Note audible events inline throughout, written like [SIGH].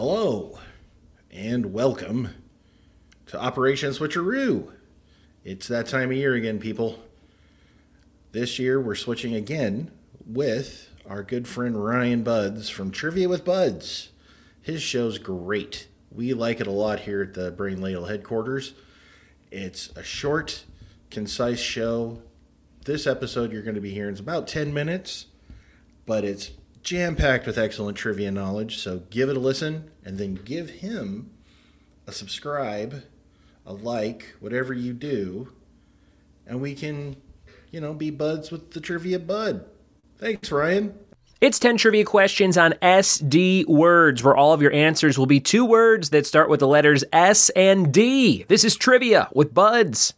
Hello, and welcome to Operation Switcheroo. It's that time of year again, people. This year we're switching again with our good friend Ryan Budds from Trivia with Budds. His show's great. We like it a lot here at the Brain Ladle headquarters. It's a short, concise show. This episode you're going to be hearing is about 10 minutes, but it's jam packed with excellent trivia knowledge. So give it a listen and then give him a subscribe, a like, whatever you do, and we can, you know, be buds with the trivia bud. Thanks, Ryan. It's 10 trivia questions on SD words, where all of your answers will be two words that start with the letters S and D. This is trivia with budds.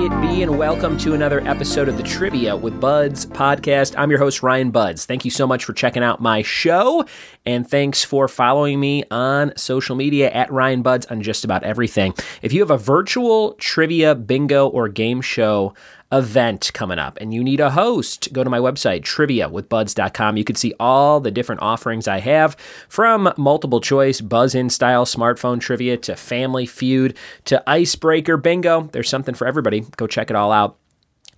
It be, and welcome to another episode of the Trivia with Budds podcast. I'm your host, Ryan Budds. Thank you so much for checking out my show, and thanks for following me on social media at Ryan Budds on just about everything. If you have a virtual trivia, bingo, or game show, event coming up and you need a host, go to my website, triviawithbudds.com. You can see all the different offerings I have from multiple choice, buzz in style smartphone trivia to family feud to icebreaker bingo. There's something for everybody. Go check it all out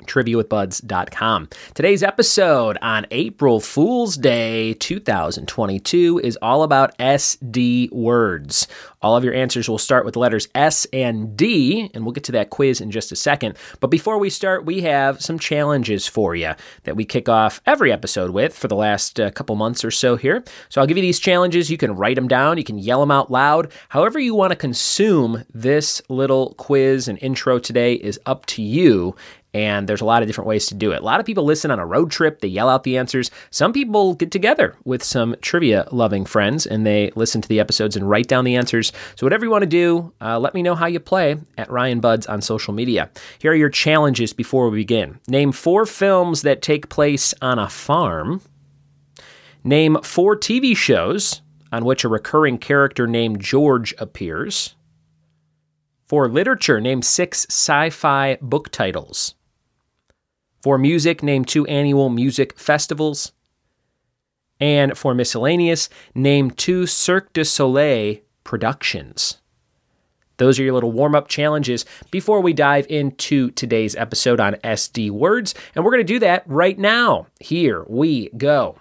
triviawithbudds.com. Today's episode on April Fool's Day 2022 is all about SD words. All of your answers will start with the letters S and D, and we'll get to that quiz in just a second. But before we start, we have some challenges for you that we kick off every episode with for the last uh, couple months or so here. So I'll give you these challenges. You can write them down, you can yell them out loud. However, you want to consume this little quiz and intro today is up to you and there's a lot of different ways to do it. A lot of people listen on a road trip, they yell out the answers. Some people get together with some trivia loving friends and they listen to the episodes and write down the answers. So, whatever you want to do, uh, let me know how you play at Ryan Budds on social media. Here are your challenges before we begin. Name four films that take place on a farm. Name four TV shows on which a recurring character named George appears. For literature, name six sci fi book titles. For music, name two annual music festivals. And for miscellaneous, name two Cirque du Soleil productions. Those are your little warm up challenges before we dive into today's episode on SD words. And we're going to do that right now. Here we go.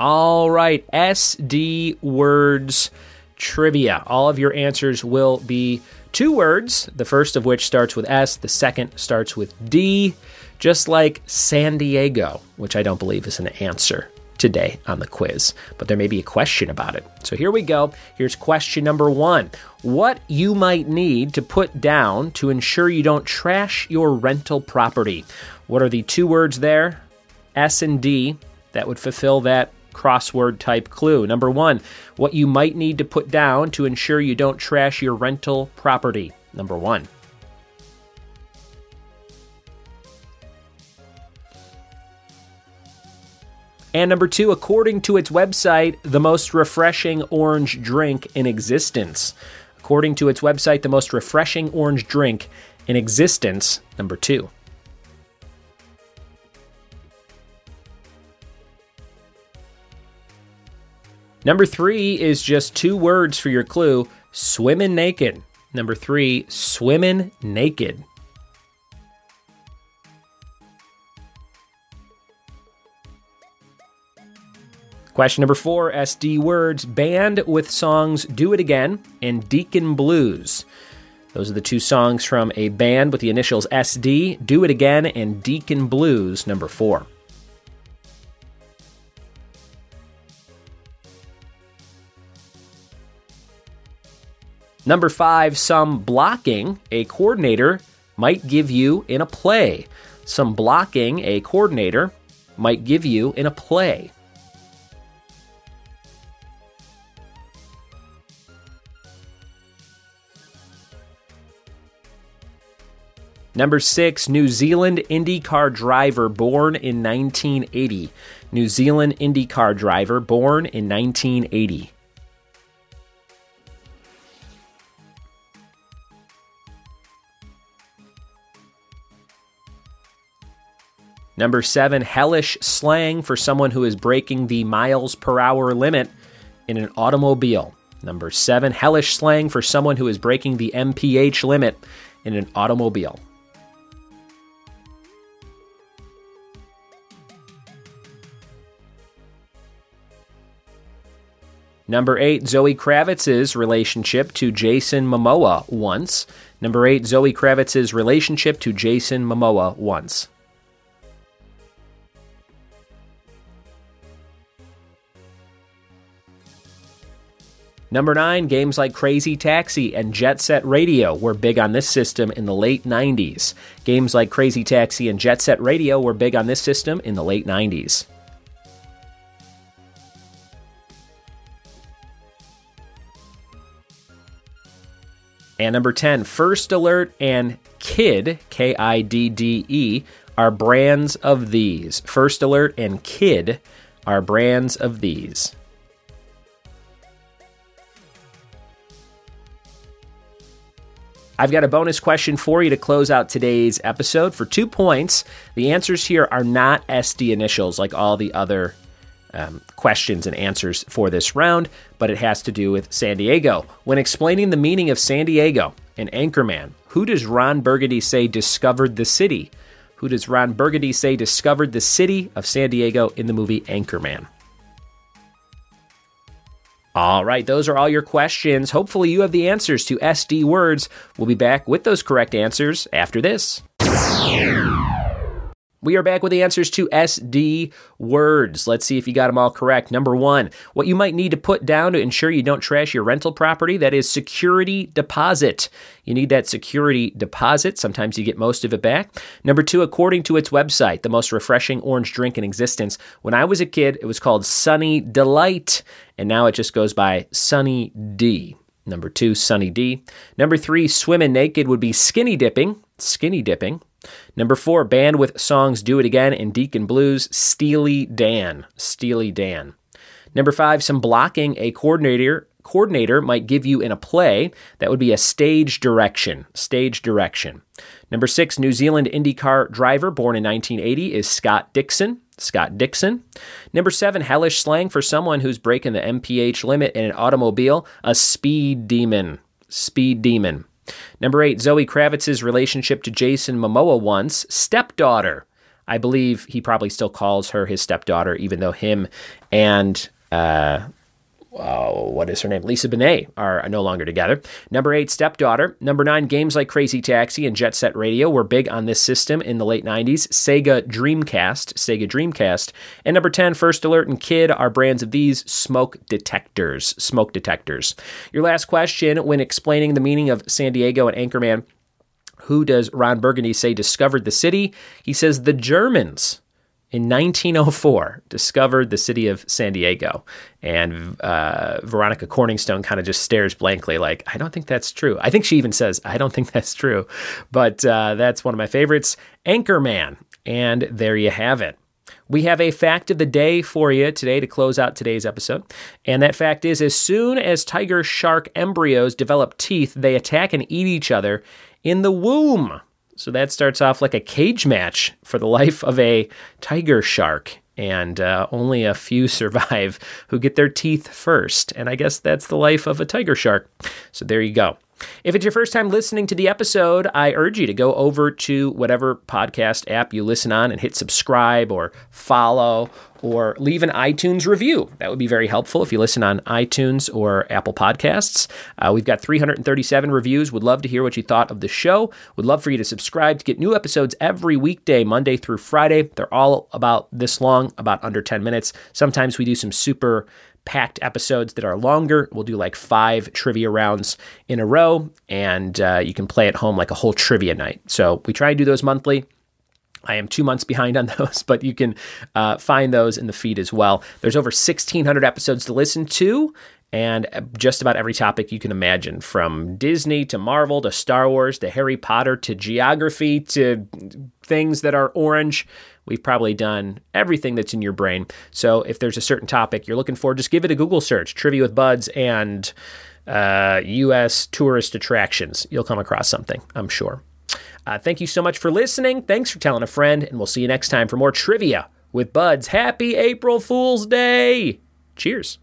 All right, SD words trivia. All of your answers will be two words, the first of which starts with S, the second starts with D, just like San Diego, which I don't believe is an answer today on the quiz, but there may be a question about it. So here we go. Here's question number one What you might need to put down to ensure you don't trash your rental property. What are the two words there? S and D that would fulfill that crossword type clue. Number one, what you might need to put down to ensure you don't trash your rental property. Number one. And number two, according to its website, the most refreshing orange drink in existence. According to its website, the most refreshing orange drink in existence. Number two. Number three is just two words for your clue swimming naked. Number three, swimming naked. Question number four SD words band with songs Do It Again and Deacon Blues. Those are the two songs from a band with the initials SD, Do It Again, and Deacon Blues, number four. Number five, some blocking a coordinator might give you in a play. Some blocking a coordinator might give you in a play. Number six, New Zealand IndyCar driver born in 1980. New Zealand IndyCar driver born in 1980. Number seven, hellish slang for someone who is breaking the miles per hour limit in an automobile. Number seven, hellish slang for someone who is breaking the MPH limit in an automobile. Number eight, Zoe Kravitz's relationship to Jason Momoa once. Number eight, Zoe Kravitz's relationship to Jason Momoa once. Number nine, games like Crazy Taxi and Jet Set Radio were big on this system in the late 90s. Games like Crazy Taxi and Jet Set Radio were big on this system in the late 90s. And number 10, First Alert and Kidde, K I D D E, are brands of these. First Alert and Kidde are brands of these. I've got a bonus question for you to close out today's episode for two points. The answers here are not SD initials like all the other um, questions and answers for this round, but it has to do with San Diego. When explaining the meaning of San Diego and Anchorman, who does Ron Burgundy say discovered the city? Who does Ron Burgundy say discovered the city of San Diego in the movie Anchorman? All right, those are all your questions. Hopefully, you have the answers to SD words. We'll be back with those correct answers after this. We are back with the answers to SD words. Let's see if you got them all correct. Number one, what you might need to put down to ensure you don't trash your rental property that is security deposit. You need that security deposit. Sometimes you get most of it back. Number two, according to its website, the most refreshing orange drink in existence. When I was a kid, it was called Sunny Delight, and now it just goes by Sunny D. Number two, Sunny D. Number three, swimming naked would be skinny dipping. Skinny dipping. Number four, band with songs Do It Again and Deacon Blues, Steely Dan. Steely Dan. Number five, some blocking a coordinator coordinator might give you in a play. That would be a stage direction. Stage direction. Number six, New Zealand IndyCar driver born in 1980 is Scott Dixon. Scott Dixon. Number seven, hellish slang for someone who's breaking the MPH limit in an automobile, a speed demon. Speed demon. Number eight, Zoe Kravitz's relationship to Jason Momoa once, stepdaughter. I believe he probably still calls her his stepdaughter, even though him and uh, what is her name? Lisa Bonet are no longer together. Number eight, Stepdaughter. Number nine, games like Crazy Taxi and Jet Set Radio were big on this system in the late 90s. Sega Dreamcast, Sega Dreamcast. And number 10, First Alert and Kidde are brands of these smoke detectors. Smoke detectors. Your last question when explaining the meaning of San Diego and Anchorman. Who does Ron Burgundy say discovered the city? He says the Germans in 1904 discovered the city of San Diego. And uh, Veronica Corningstone kind of just stares blankly, like, I don't think that's true. I think she even says, I don't think that's true. But uh, that's one of my favorites Anchorman. And there you have it. We have a fact of the day for you today to close out today's episode. And that fact is as soon as tiger shark embryos develop teeth, they attack and eat each other in the womb. So that starts off like a cage match for the life of a tiger shark. And uh, only a few [LAUGHS] survive who get their teeth first. And I guess that's the life of a tiger shark. So there you go. If it's your first time listening to the episode, I urge you to go over to whatever podcast app you listen on and hit subscribe or follow or leave an iTunes review. That would be very helpful if you listen on iTunes or Apple Podcasts. Uh, we've got 337 reviews. Would love to hear what you thought of the show. Would love for you to subscribe to get new episodes every weekday, Monday through Friday. They're all about this long, about under 10 minutes. Sometimes we do some super packed episodes that are longer. We'll do like five trivia rounds in a row, and uh, you can play at home like a whole trivia night. So we try and do those monthly. I am two months behind on [LAUGHS] those, but you can uh, find those in the feed as well. There's over 1,600 episodes to listen to, and just about every topic you can imagine from Disney to Marvel to Star Wars to Harry Potter to geography to things that are orange. We've probably done everything that's in your brain. So if there's a certain topic you're looking for, just give it a Google search Trivia with Budds and uh, U.S. tourist attractions. You'll come across something, I'm sure. Uh, thank you so much for listening. Thanks for telling a friend, and we'll see you next time for more trivia with Budds. Happy April Fool's Day! Cheers.